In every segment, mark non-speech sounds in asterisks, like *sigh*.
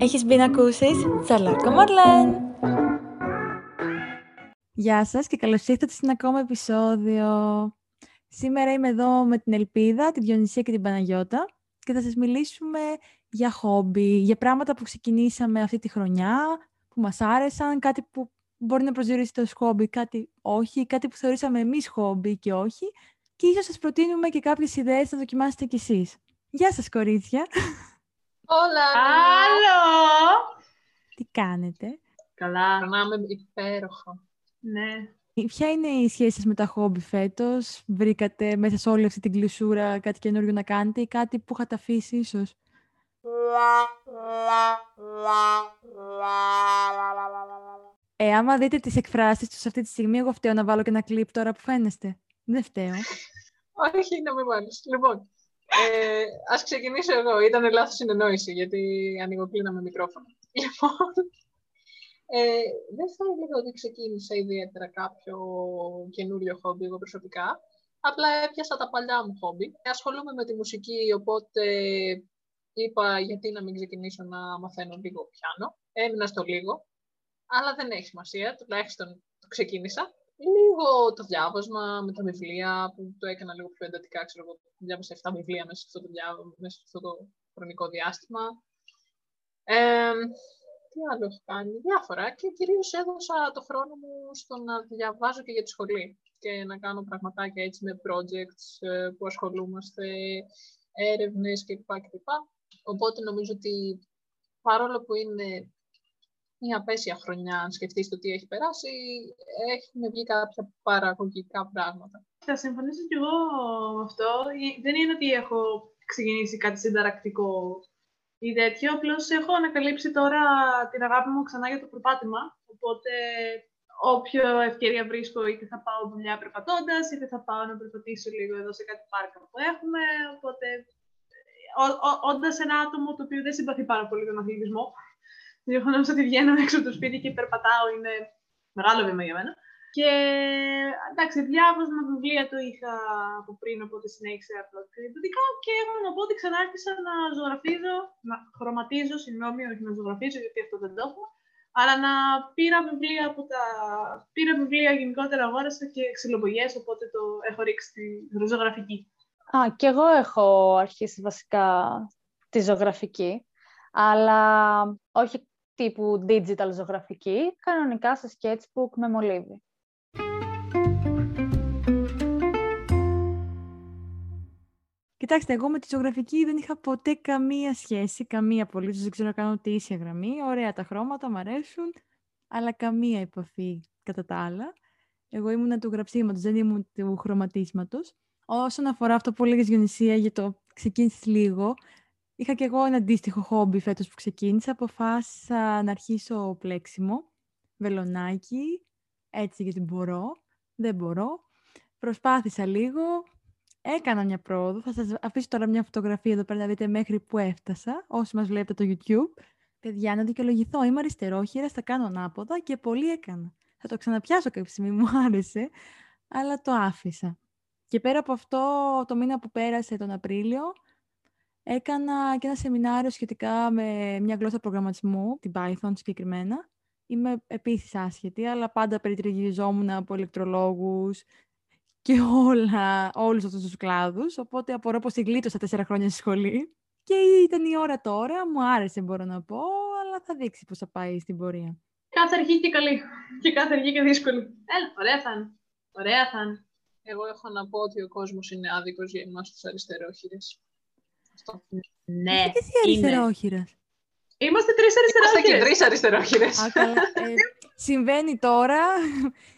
Έχεις μπει να ακούσεις Τσαλάκο Μαρλέν. Γεια σας και καλώς ήρθατε στην ακόμα επεισόδιο. Σήμερα είμαι εδώ με την Ελπίδα, την Διονυσία και την Παναγιώτα και θα σας μιλήσουμε για χόμπι, για πράγματα που ξεκινήσαμε αυτή τη χρονιά, που μας άρεσαν, κάτι που μπορεί να προσδιορίσει το χόμπι, κάτι όχι, κάτι που θεωρήσαμε εμείς χόμπι και όχι και ίσως σας προτείνουμε και κάποιες ιδέες να δοκιμάσετε κι εσείς. Γεια σας κορίτσια! Όλα! Άλλο! Τι κάνετε; Καλά. Περνάμε υπέροχα. Ναι. Ποια είναι η σχέση σας με τα χόμπι φέτος; Βρήκατε μέσα σε όλη αυτή την κλεισούρα κάτι καινούριο να κάνετε ή κάτι που είχατε αφήσει ίσως; Ε, άμα δείτε τις εκφράσεις τους αυτή τη στιγμή, εγώ φταίω να βάλω και ένα κλιπ τώρα που φαίνεστε. Δεν φταίω. *laughs* Όχι, να μην βάλεις. Λοιπόν, ε, ας ξεκινήσω εγώ. Ήταν λάθος συνεννόηση, γιατί ανοιγοκλίναμε μικρόφωνο. Λοιπόν, ε, δεν θα έλεγα ότι ξεκίνησα ιδιαίτερα κάποιο καινούριο χόμπι εγώ προσωπικά. Απλά έπιασα τα παλιά μου χόμπι. Ασχολούμαι με τη μουσική, οπότε είπα γιατί να μην ξεκινήσω να μαθαίνω λίγο πιάνο. Έμεινα στο λίγο, αλλά δεν έχει σημασία, τουλάχιστον το ξεκίνησα. Λίγο το διάβασμα με τα βιβλία που το έκανα λίγο πιο εντατικά, ξέρω εγώ, διάβασα 7 βιβλία μέσα σε αυτό το, μέσα σε αυτό το χρονικό διάστημα. Ε, τι άλλο έχω κάνει, διάφορα και κυρίως έδωσα το χρόνο μου στο να διαβάζω και για τη σχολή και να κάνω πραγματάκια έτσι με projects ε, που ασχολούμαστε, έρευνες κλπ. κλπ. Οπότε νομίζω ότι παρόλο που είναι μια απέσια χρονιά, αν σκεφτείς το τι έχει περάσει, έχουν βγει κάποια παραγωγικά πράγματα. Θα συμφωνήσω κι εγώ με αυτό. Δεν είναι ότι έχω ξεκινήσει κάτι συνταρακτικό ή τέτοιο, απλώς έχω ανακαλύψει τώρα την αγάπη μου ξανά για το προπάτημα. Οπότε, όποια ευκαιρία βρίσκω, είτε θα πάω δουλειά περπατώντας, είτε θα πάω να περπατήσω λίγο εδώ σε κάτι πάρκα που έχουμε. Οπότε, όντας ένα άτομο το οποίο δεν συμπαθεί πάρα πολύ τον αθλητισμό, το γεγονό ότι βγαίνω έξω από το σπίτι και περπατάω είναι μεγάλο βήμα για μένα. Και εντάξει, διάβασμα βιβλία το είχα από πριν, οπότε συνέχισα από το εκδοτικά και έχω να πω ότι ξανά άρχισα να ζωγραφίζω, να χρωματίζω, συγγνώμη, όχι να ζωγραφίζω, γιατί αυτό δεν το έχω, αλλά να πήρα βιβλία από τα... Πήρα βιβλία γενικότερα, αγόρασα και ξυλοπογιές, οπότε το έχω ρίξει στη ζωγραφική. Α, και εγώ έχω αρχίσει βασικά τη ζωγραφική, αλλά όχι τύπου digital ζωγραφική, κανονικά σε sketchbook με μολύβι. Κοιτάξτε, εγώ με τη ζωγραφική δεν είχα ποτέ καμία σχέση, καμία απολύτως, δεν ξέρω να κάνω τη ίσια γραμμή. Ωραία τα χρώματα, μου αρέσουν, αλλά καμία επαφή κατά τα άλλα. Εγώ ήμουν του γραψίματος, δεν ήμουν του χρωματίσματος. Όσον αφορά αυτό που έλεγες Γιονυσία για το ξεκίνησες λίγο, είχα και εγώ ένα αντίστοιχο χόμπι φέτος που ξεκίνησα. Αποφάσισα να αρχίσω πλέξιμο, βελονάκι, έτσι γιατί μπορώ, δεν μπορώ. Προσπάθησα λίγο, έκανα μια πρόοδο. Θα σας αφήσω τώρα μια φωτογραφία εδώ πέρα να δείτε μέχρι που έφτασα, όσοι μας βλέπετε το YouTube. Παιδιά, να δικαιολογηθώ, είμαι αριστερόχειρα, θα κάνω ανάποδα και πολύ έκανα. Θα το ξαναπιάσω κάποια στιγμή, μου άρεσε, αλλά το άφησα. Και πέρα από αυτό, το μήνα που πέρασε τον Απρίλιο, έκανα και ένα σεμινάριο σχετικά με μια γλώσσα προγραμματισμού, την Python συγκεκριμένα. Είμαι επίσης άσχετη, αλλά πάντα περιτριγυριζόμουν από ηλεκτρολόγους και όλα, όλους αυτούς τους κλάδους, οπότε απορώ πως γλίτωσα τέσσερα χρόνια στη σχολή. Και ήταν η ώρα τώρα, μου άρεσε μπορώ να πω, αλλά θα δείξει πώς θα πάει στην πορεία. Κάθε αρχή και καλή. Και κάθε αρχή και δύσκολη. Έλα, ωραία θα είναι. Ωραία θα είναι. Εγώ έχω να πω ότι ο κόσμος είναι άδικος για εμάς τους αριστερόχειρες. Αυτό. Ναι, Και εσύ αριστερόχειρας. Είμαστε τρεις Είμαστε και αριστερόχειρες. τρεις αριστερόχειρες. Α, καλά. Ε, συμβαίνει τώρα.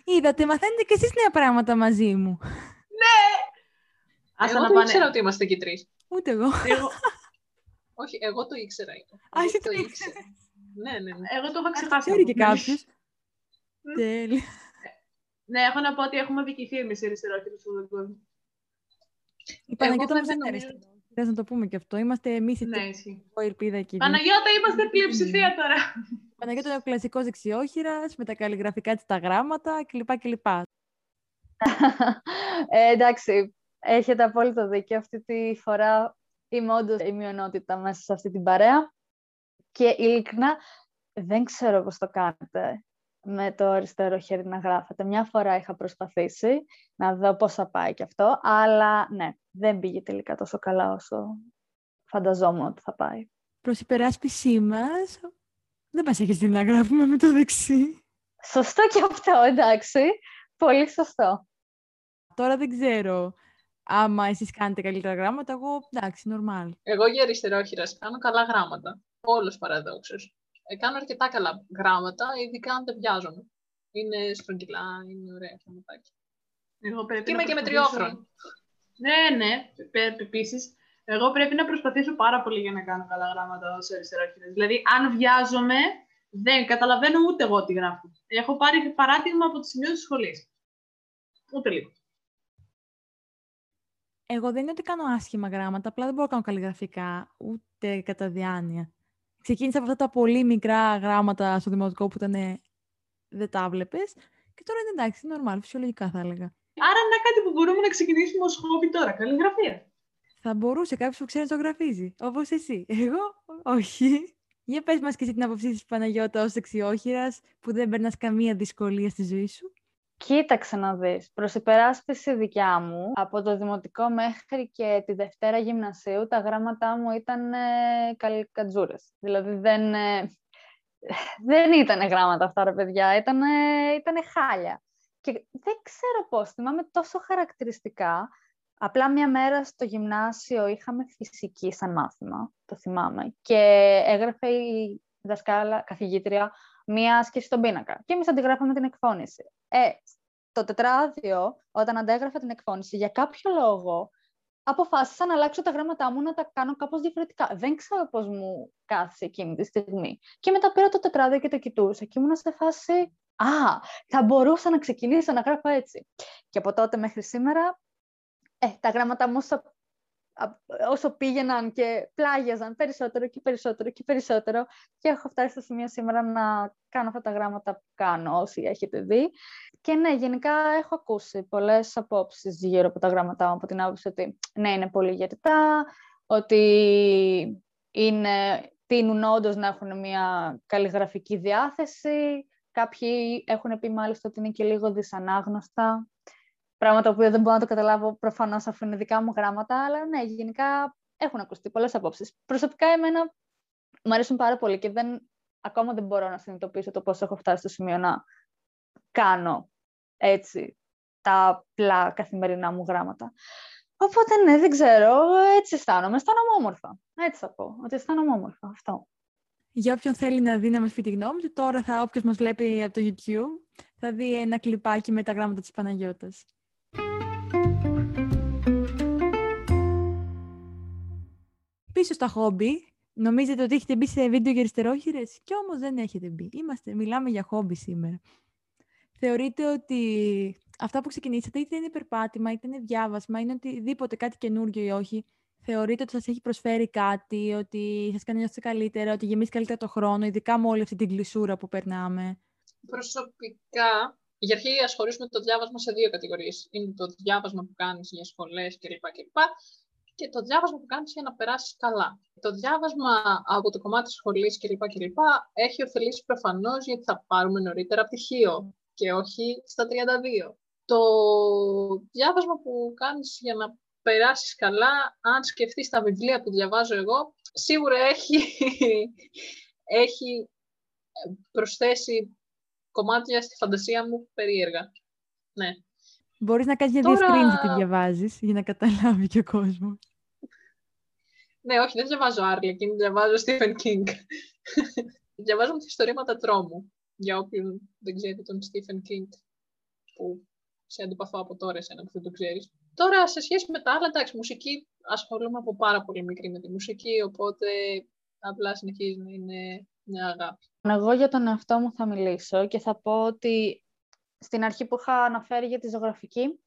Είδατε, μαθαίνετε και εσείς νέα πράγματα μαζί μου. Άσε Εγώ να το πάνε. ήξερα ότι είμαστε και τρεις. Ούτε εγώ. Εγώ, Όχι, εγώ το ήξερα. Α, εσύ Εγώ το ήξερα. Ναι, ναι, ναι. εγώ το είχα ξεχάσει. Ξέρει και αυτό. κάποιος. Τέλεια. Ναι, έχω να πω ότι έχουμε δικηθεί εμείς οι αριστερόχειρες στον κόσμο. Η Παναγιώτα βέβαια όμως δεν είναι νομίζω- αριστερόχειρας, να το πούμε και αυτό. Είμαστε εμείς οι Ναι, τρεις, ισχύει. εγώ, η Ελπίδα και η Βίκη. Παναγιώτα, είμαστε πλειοψηφία τώρα. Η Παναγιώτα είναι ο κλασικός δεξιόχειρας, με τα καλλιγραφικά της τα γράμματα κλπ. κλπ. *laughs* ε, εντάξει, έχετε απόλυτο δίκιο. Αυτή τη φορά είμαι όντως η μειονότητα μέσα σε αυτή την παρέα. Και ειλικρινά δεν ξέρω πώς το κάνετε με το αριστερό χέρι να γράφετε. Μια φορά είχα προσπαθήσει να δω πώς θα πάει και αυτό, αλλά ναι, δεν πήγε τελικά τόσο καλά όσο φανταζόμουν ότι θα πάει. Προς υπεράσπισή μας, δεν μας έχεις δει να γράφουμε με το δεξί. Σωστό και αυτό, εντάξει. Πολύ σωστό. Τώρα δεν ξέρω άμα εσείς κάνετε καλύτερα γράμματα, εγώ εντάξει, normal. Εγώ για αριστερόχειρας κάνω καλά γράμματα. Όλος παραδόξως. Ε, κάνω αρκετά καλά γράμματα, ειδικά αν δεν βιάζομαι. Είναι στρογγυλά, είναι ωραία γραμματάκια. Εγώ πρέπει Και να είμαι και με προσπαθήσω- τριόφρον. Ναι, ναι, επίσης. Εγώ πρέπει να προσπαθήσω πάρα πολύ για να κάνω καλά γράμματα ως αριστερόχειρα. Δηλαδή, αν βιάζομαι, δεν καταλαβαίνω ούτε εγώ τι γράφω. Έχω πάρει παράδειγμα από το σημείο της σχολής. Ούτε λίγο. Εγώ δεν είναι ότι κάνω άσχημα γράμματα, απλά δεν μπορώ να κάνω καλλιγραφικά, ούτε κατά διάνοια. Ξεκίνησα από αυτά τα πολύ μικρά γράμματα στο δημοτικό που ήταν ε, δεν τα βλέπεις και τώρα είναι εντάξει, είναι normal, φυσιολογικά θα έλεγα. Άρα, να κάτι που μπορούμε να ξεκινήσουμε ως χόμπι τώρα. Καλλιγραφία. Θα μπορούσε κάποιος που ξέρει να το γραφίζει, όπως εσύ. Εγώ, όχι. Για πες μας και εσύ την άποψή της Παναγιώτα ως δεξιόχειρας που δεν περνάς καμία δυσκολία στη ζωή σου. Κοίταξε να δεις. Προς υπεράσπιση δικιά μου, από το δημοτικό μέχρι και τη Δευτέρα γυμνασίου, τα γράμματά μου ήταν ε, καλικατζούρες. Δηλαδή δεν, ε, δεν ήταν γράμματα αυτά, ρε παιδιά. Ήταν ήτανε χάλια. Και δεν ξέρω πώς, θυμάμαι τόσο χαρακτηριστικά. Απλά μια μέρα στο γυμνάσιο είχαμε φυσική σαν μάθημα, το θυμάμαι. Και έγραφε η δασκάλα, καθηγήτρια, μία άσκηση στον πίνακα. Και εμείς αντιγράφαμε την εκφώνηση. Ε, το τετράδιο, όταν αντέγραφα την εκφώνηση, για κάποιο λόγο αποφάσισα να αλλάξω τα γράμματά μου να τα κάνω κάπως διαφορετικά. Δεν ξέρω πώς μου κάθισε εκείνη τη στιγμή. Και μετά πήρα το τετράδιο και το κοιτούσα και ήμουν σε φάση «Α, θα μπορούσα να ξεκινήσω να γράφω έτσι». Και από τότε μέχρι σήμερα, ε, τα γράμματα μου όσο, όσο πήγαιναν και πλάγιαζαν περισσότερο και περισσότερο και περισσότερο και έχω φτάσει στο σημείο σήμερα να κάνω αυτά τα γράμματα που κάνω, όσοι έχετε δει. Και ναι, γενικά έχω ακούσει πολλές απόψεις γύρω από τα γράμματά μου, από την άποψη ότι ναι, είναι πολύ γερτά, ότι είναι, τείνουν όντως να έχουν μια καλλιγραφική διάθεση. Κάποιοι έχουν πει μάλιστα ότι είναι και λίγο δυσανάγνωστα. Πράγματα που δεν μπορώ να το καταλάβω προφανώς αφού είναι δικά μου γράμματα, αλλά ναι, γενικά έχουν ακουστεί πολλές απόψεις. Προσωπικά εμένα μου αρέσουν πάρα πολύ και δεν, ακόμα δεν μπορώ να συνειδητοποιήσω το πώς έχω φτάσει στο σημείο να κάνω έτσι τα απλά καθημερινά μου γράμματα. Οπότε ναι, δεν ξέρω, έτσι αισθάνομαι. Αισθάνομαι όμορφα. Έτσι θα πω, ότι αισθάνομαι όμορφα. Αυτό. Για όποιον θέλει να δει να μας πει τη γνώμη του, τώρα θα, όποιος μας βλέπει από το YouTube, θα δει ένα κλιπάκι με τα γράμματα της Παναγιώτας. Πίσω στα χόμπι, νομίζετε ότι έχετε μπει σε βίντεο για αριστερόχειρες; Και όμως δεν έχετε μπει. Είμαστε, μιλάμε για χόμπι σήμερα. Θεωρείτε ότι αυτά που ξεκινήσατε είτε είναι περπάτημα, είτε είναι διάβασμα, είναι οτιδήποτε κάτι καινούργιο ή όχι, θεωρείτε ότι σας έχει προσφέρει κάτι, ότι σας κάνει να νιώθετε καλύτερα, ότι γεμίσει καλύτερα το χρόνο, ειδικά με όλη αυτή την κλεισούρα που περνάμε; Προσωπικά, για αρχή ασχολήσουμε το διάβασμα σε δύο κατηγορίες. Είναι το διάβασμα που κάνεις για σχολές κλπ. κλπ. Και το διάβασμα που κάνεις για να περάσεις καλά. Το διάβασμα από το κομμάτι της σχολής κλπ. κλπ. έχει ωφελήσει προφανώς γιατί θα πάρουμε νωρίτερα πτυχίο και όχι στα 32. Το διάβασμα που κάνεις για να περάσεις καλά, αν σκεφτείς τα βιβλία που διαβάζω εγώ, σίγουρα έχει, *laughs* έχει προσθέσει κομμάτια στη φαντασία μου περίεργα. Ναι. Μπορείς να κάνεις μια Τώρα- διευκρίνηση τι διαβάζεις, για να καταλάβει και ο κόσμος. Ναι, όχι, δεν διαβάζω Άρλεκιν, διαβάζω Stephen King. *laughs* διαβάζω ιστορήματα τρόμου, για όποιον δεν ξέρει τον Stephen King, που σε αντιπαθώ από τώρα, εσένα που δεν το ξέρεις. Τώρα, σε σχέση με τα άλλα, εντάξει, μουσική ασχολούμαι από πάρα πολύ μικρή με τη μουσική, οπότε απλά συνεχίζει να είναι μια αγάπη. Εγώ για τον εαυτό μου θα μιλήσω και θα πω ότι στην αρχή που είχα αναφέρει για τη ζωγραφική,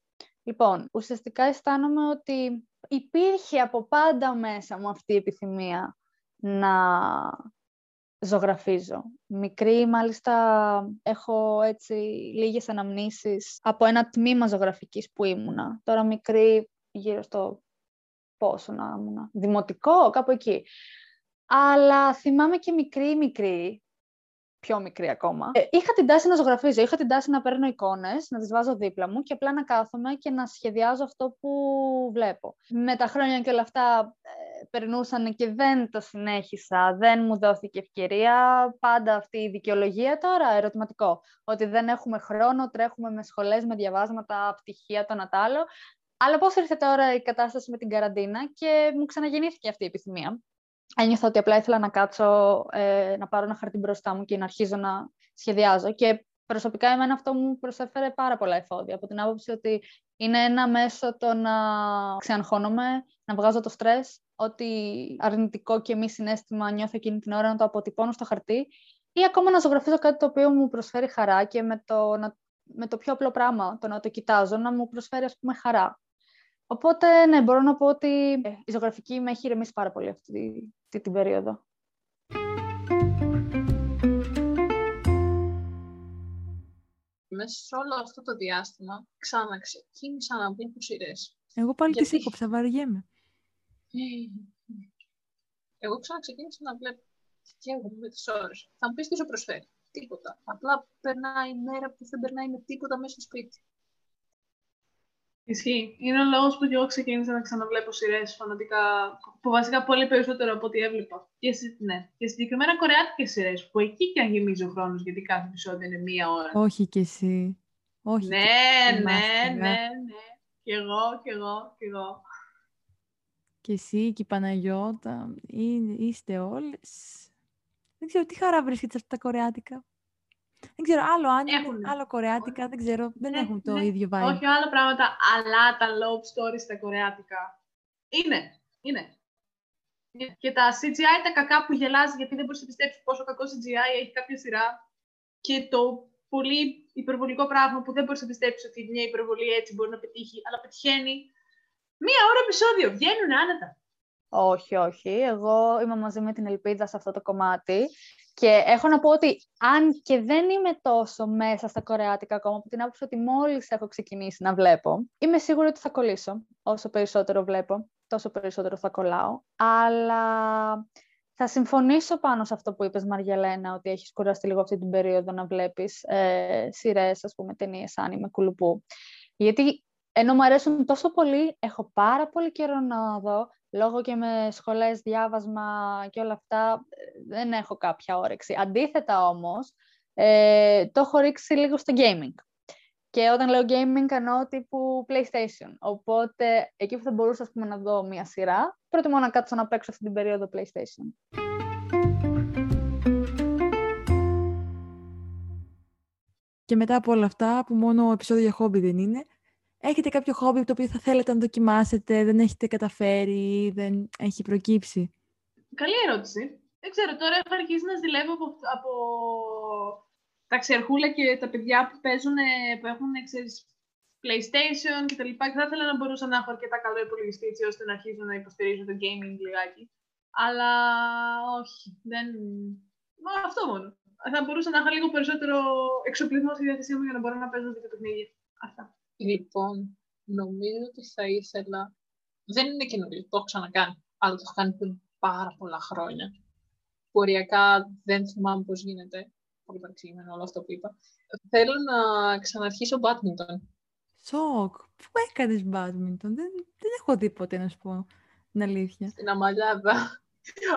λοιπόν, ουσιαστικά αισθάνομαι ότι υπήρχε από πάντα μέσα μου αυτή η επιθυμία να ζωγραφίζω. Μικρή, μάλιστα, έχω έτσι λίγες αναμνήσεις από ένα τμήμα ζωγραφικής που ήμουνα. Τώρα μικρή, γύρω στο πόσο να ήμουνα. Δημοτικό, κάπου εκεί. Αλλά θυμάμαι και μικρή μικρή, πιο μικρή ακόμα. Ε, είχα την τάση να ζωγραφίζω, είχα την τάση να παίρνω εικόνες, να τις βάζω δίπλα μου και απλά να κάθομαι και να σχεδιάζω αυτό που βλέπω. Με τα χρόνια και όλα αυτά ε, περνούσαν και δεν το συνέχισα, δεν μου δόθηκε ευκαιρία. Πάντα αυτή η δικαιολογία τώρα, ερωτηματικό, ότι δεν έχουμε χρόνο, τρέχουμε με σχολές, με διαβάσματα, πτυχία, το να Αλλά πώς ήρθε τώρα η κατάσταση με την καραντίνα και μου ξαναγεννήθηκε αυτή η επιθυμία ένιωθα ότι απλά ήθελα να κάτσω, ε, να πάρω ένα χαρτί μπροστά μου και να αρχίζω να σχεδιάζω. Και προσωπικά εμένα αυτό μου προσέφερε πάρα πολλά εφόδια, από την άποψη ότι είναι ένα μέσο το να ξεαγχώνομαι, να βγάζω το στρες, ότι αρνητικό και μη συνέστημα νιώθω εκείνη την ώρα να το αποτυπώνω στο χαρτί ή ακόμα να ζωγραφίζω κάτι το οποίο μου προσφέρει χαρά και με το, με το πιο απλό πράγμα, το να το κοιτάζω, να μου προσφέρει ας πούμε χαρά. Οπότε, ναι, μπορώ να πω ότι η ζωγραφική με έχει ηρεμήσει πάρα πολύ αυτή, αυτή την περίοδο. Μέσα σε όλο αυτό το διάστημα ξαναξεκίνησα να βλέπω σειρές. Εγώ πάλι Γιατί... τις έκοψα, βαριέμαι. *laughs* Εγώ ξαναξεκίνησα να βλέπω και εγώ με τις ώρες. Θα μου πεις τι σου προσφέρει. Τίποτα. Απλά περνάει η μέρα που δεν περνάει με τίποτα μέσα στο σπίτι. Ισχύει. Είναι ο λόγο που και εγώ ξεκίνησα να ξαναβλέπω σειρές φανατικά. Που βασικά πολύ περισσότερο από ό,τι έβλεπα. Και, ναι. και συγκεκριμένα κορεάτικες σειρές. Που εκεί και αν γεμίζει ο χρόνος, γιατί κάθε επεισόδιο είναι μία ώρα. Όχι κι εσύ. Όχι ναι, ναι, ναι, ναι, ναι. Κι εγώ, κι εγώ, κι εγώ. Και εσύ και η Παναγιώτα. Είστε όλες. Δεν ξέρω τι χαρά βρίσκεται σε αυτά τα κορεάτικα. Δεν ξέρω, άλλο άνιμο, άλλο κορεάτικα, δεν ξέρω, δεν ναι, έχουν το ναι. ίδιο vibe. Όχι άλλα πράγματα, αλλά τα love stories στα κορεάτικα. Είναι, είναι. Και τα CGI τα κακά που γελάζει, γιατί δεν μπορείς να πιστέψεις πόσο κακό CGI έχει κάποια σειρά. Και το πολύ υπερβολικό πράγμα που δεν μπορείς να πιστέψεις ότι μια υπερβολή έτσι μπορεί να πετύχει, αλλά πετυχαίνει. Μία ώρα επεισόδιο, βγαίνουν άνετα. Όχι, όχι. Εγώ είμαι μαζί με την Ελπίδα σε αυτό το κομμάτι. Και έχω να πω ότι αν και δεν είμαι τόσο μέσα στα κορεάτικα ακόμα, από την άποψη ότι μόλις έχω ξεκινήσει να βλέπω, είμαι σίγουρη ότι θα κολλήσω. Όσο περισσότερο βλέπω, τόσο περισσότερο θα κολλάω. Αλλά θα συμφωνήσω πάνω σε αυτό που είπες, Μαριαλένα, ότι έχεις κουραστεί λίγο αυτή την περίοδο να βλέπεις ε, σειρές, ας πούμε, ταινίες, άνιμε, κουλουπού. Γιατί ενώ μου αρέσουν τόσο πολύ, έχω πάρα πολύ καιρό να δω λόγω και με σχολές, διάβασμα και όλα αυτά, δεν έχω κάποια όρεξη. Αντίθετα όμως, ε, το έχω ρίξει λίγο στο gaming. Και όταν λέω gaming, εννοώ τύπου PlayStation. Οπότε, εκεί που θα μπορούσα πούμε, να δω μία σειρά, προτιμώ να κάτσω να παίξω αυτή την περίοδο PlayStation. Και μετά από όλα αυτά, που μόνο επεισόδιο για χόμπι δεν είναι, Έχετε κάποιο χόμπι το οποίο θα θέλετε να δοκιμάσετε, δεν έχετε καταφέρει, δεν έχει προκύψει; Καλή ερώτηση. Δεν ξέρω, τώρα έχω αρχίσει να ζηλεύω από, από τα ξερχούλα και τα παιδιά που παίζουν, που έχουν, ξέρεις, PlayStation και τα λοιπά. Και θα ήθελα να μπορούσα να έχω αρκετά καλό υπολογιστή έτσι ώστε να αρχίσω να υποστηρίζω το gaming λιγάκι. Αλλά όχι, δεν... Μα αυτό μόνο. Θα μπορούσα να έχω λίγο περισσότερο εξοπλισμό στη διάθεσή μου για να μπορώ να παίζω δύο παιχνίδια. Αυτά. Λοιπόν, νομίζω ότι θα ήθελα... Δεν είναι καινούριο, το έχω ξανακάνει, αλλά το έχω κάνει πριν πάρα πολλά χρόνια. Ποριακά δεν θυμάμαι πώς γίνεται. Πολύ παρεξηγημένο όλο αυτό που είπα. Θέλω να ξαναρχίσω badminton. Σοκ. Πού έκανες badminton; Δεν, δεν έχω δει ποτέ να σου πω την αλήθεια. Στην Αμαλιάδα.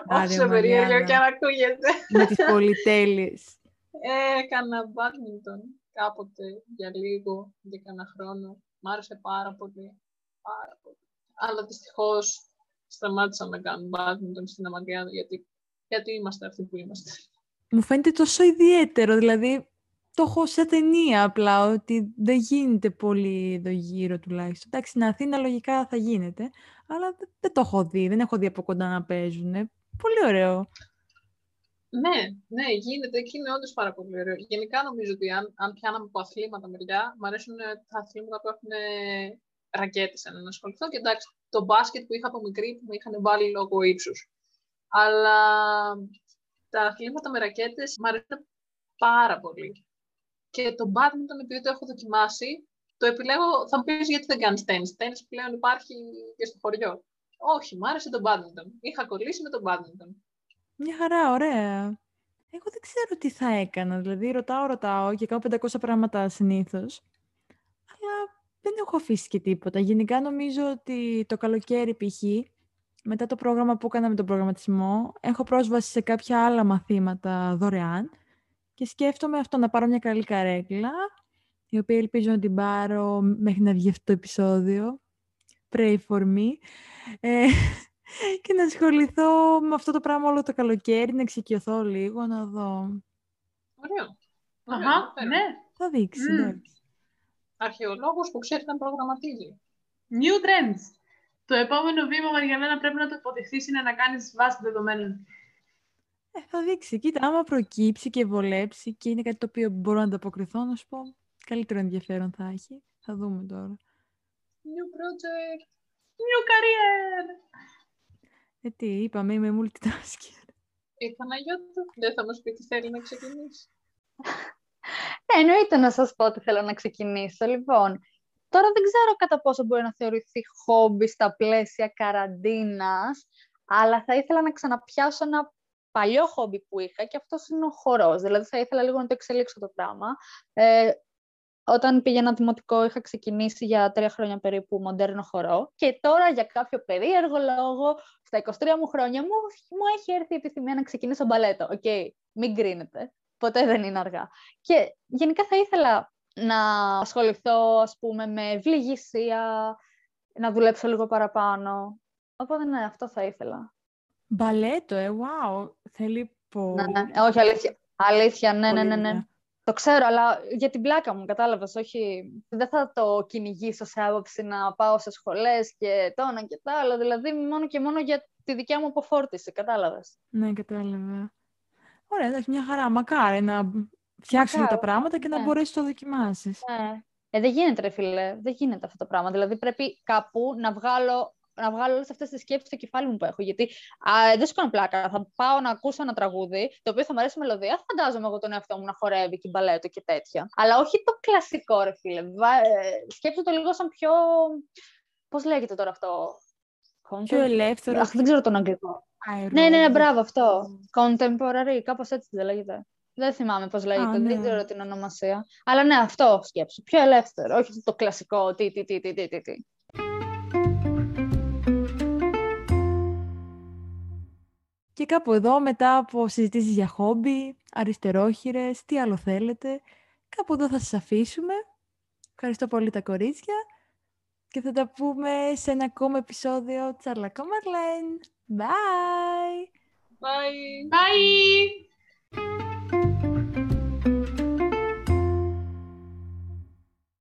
Όσο περίεργο και αν ακούγεται. Με τις πολυτέλειες. Έκανα badminton κάποτε για λίγο, για κανένα χρόνο. Μ' άρεσε πάρα πολύ. Πάρα πολύ. Αλλά δυστυχώς σταμάτησα να κάνω badminton στην Αμαγκιάδα, γιατί, γιατί είμαστε αυτοί που είμαστε. Μου φαίνεται τόσο ιδιαίτερο, δηλαδή το έχω σε ταινία απλά, ότι δεν γίνεται πολύ εδώ γύρω τουλάχιστον. Εντάξει, στην Αθήνα λογικά θα γίνεται, αλλά δεν το έχω δει, δεν έχω δει από κοντά να παίζουν. Πολύ ωραίο. Ναι, ναι, γίνεται και είναι όντως πάρα πολύ ωραίο. Γενικά νομίζω ότι αν, αν πιάναμε από αθλήματα μεριά, μου αρέσουν τα αθλήματα που έχουν ρακέτες να ασχοληθώ. Και εντάξει, το μπάσκετ που είχα από μικρή που με είχαν βάλει λόγω ύψους. Αλλά τα αθλήματα με ρακέτες μου αρέσουν πάρα πολύ. Και το badminton, επειδή το έχω δοκιμάσει, το επιλέγω, θα μου πεις γιατί δεν κάνεις τέννη. Τέννη πλέον υπάρχει και στο χωριό. Όχι, μου άρεσε το badminton. Είχα κολλήσει με το badminton. Μια χαρά, ωραία. Εγώ δεν ξέρω τι θα έκανα. Δηλαδή, ρωτάω, ρωτάω και κάνω 500 πράγματα συνήθως. Αλλά δεν έχω αφήσει και τίποτα. Γενικά νομίζω ότι το καλοκαίρι π.χ. μετά το πρόγραμμα που έκανα με τον προγραμματισμό, έχω πρόσβαση σε κάποια άλλα μαθήματα δωρεάν και σκέφτομαι αυτό να πάρω μια καλή καρέκλα, η οποία ελπίζω να την πάρω μέχρι να βγει αυτό το επεισόδιο. Pray for me. Ε, και να ασχοληθώ με αυτό το πράγμα όλο το καλοκαίρι, να εξοικειωθώ λίγο, να δω. Ωραίο. Αχα, ναι. Θα δείξει, Μμ. εντάξει. Αρχαιολόγος που ξέρει να προγραμματίζει. New trends. Το επόμενο βήμα για μένα πρέπει να το υποδεχθείς είναι να κάνεις βάση δεδομένων. Ε, θα δείξει. Κοίτα, άμα προκύψει και βολέψει και είναι κάτι το οποίο μπορώ να ανταποκριθώ, να σου πω, καλύτερο ενδιαφέρον θα έχει. Θα δούμε τώρα. New project. New career! Ε, τι, είπαμε, είμαι multitasker. Η Παναγιώτα δεν θα μας πει τι θέλει να ξεκινήσει. Ναι, εννοείται να σας πω ότι θέλω να ξεκινήσω. Λοιπόν, τώρα δεν ξέρω κατά πόσο μπορεί να θεωρηθεί χόμπι στα πλαίσια καραντίνας, αλλά θα ήθελα να ξαναπιάσω ένα παλιό χόμπι που είχα και αυτός είναι ο χορός. Δηλαδή θα ήθελα λίγο να το εξελίξω το πράγμα. Ε, όταν πήγαινα δημοτικό είχα ξεκινήσει για τρία χρόνια περίπου μοντέρνο χορό και τώρα για κάποιο περίεργο λόγο στα 23 μου χρόνια μου, μου έχει έρθει η επιθυμία να ξεκινήσω μπαλέτο. Οκ, μην κρίνετε. Ποτέ δεν είναι αργά. Και γενικά θα ήθελα να ασχοληθώ, ας πούμε, με ευλυγισία, να δουλέψω λίγο παραπάνω. Οπότε ναι, αυτό θα ήθελα. Μπαλέτο, ε, wow. Θέλει πολύ. Ναι, ναι. Όχι, αλήθεια. Αλήθεια, ναι, ναι, πολύ ναι, ναι. Δουλειά. Το ξέρω, αλλά για την πλάκα μου, κατάλαβες, όχι... Δεν θα το κυνηγήσω σε άποψη να πάω σε σχολές και το ένα και το άλλο, δηλαδή μόνο και μόνο για τη δικιά μου αποφόρτιση, κατάλαβες. Ναι, κατάλαβα. Ωραία, εντάξει, μια χαρά. Μακάρι να φτιάξουν τα Μακάρι, πράγματα και να ναι. μπορέσεις να το δοκιμάσεις. Ναι. Ε, δεν γίνεται, ρε φίλε. Δεν γίνεται αυτό το πράγμα. Δηλαδή, πρέπει κάπου να βγάλω, να βγάλω όλες αυτές τις σκέψεις στο κεφάλι μου που έχω. Γιατί α, δεν σου κάνω πλάκα. Θα πάω να ακούσω ένα τραγούδι, το οποίο θα μου αρέσει η μελωδία. Φαντάζομαι εγώ τον εαυτό μου να χορεύει και μπαλέτο και τέτοια. Αλλά όχι το κλασικό, ρε φίλε. Βα... ε, Σκέψου το λίγο σαν πιο. Πώς λέγεται τώρα αυτό; Πιο ελεύθερο. Αχ, δεν ξέρω τον αγγλικό. αερό- Ναι, ναι, ναι, μπράβο αυτό. Contemporary, κάπως έτσι δεν λέγεται. Δεν θυμάμαι πώς λέγεται, ναι. δεν ξέρω την ονομασία. Αλλά ναι, αυτό σκέψου. Πιο ελεύθερο, όχι το κλασικό τι, τι, τι, τι, τι, τι, τι. Και κάπου εδώ, μετά από συζητήσεις για χόμπι, αριστερόχειρες, τι άλλο θέλετε, κάπου εδώ θα σας αφήσουμε. Ευχαριστώ πολύ τα κορίτσια και θα τα πούμε σε ένα ακόμα επεισόδιο Τσαρλακό Μαρλέν. Bye! Bye! Bye!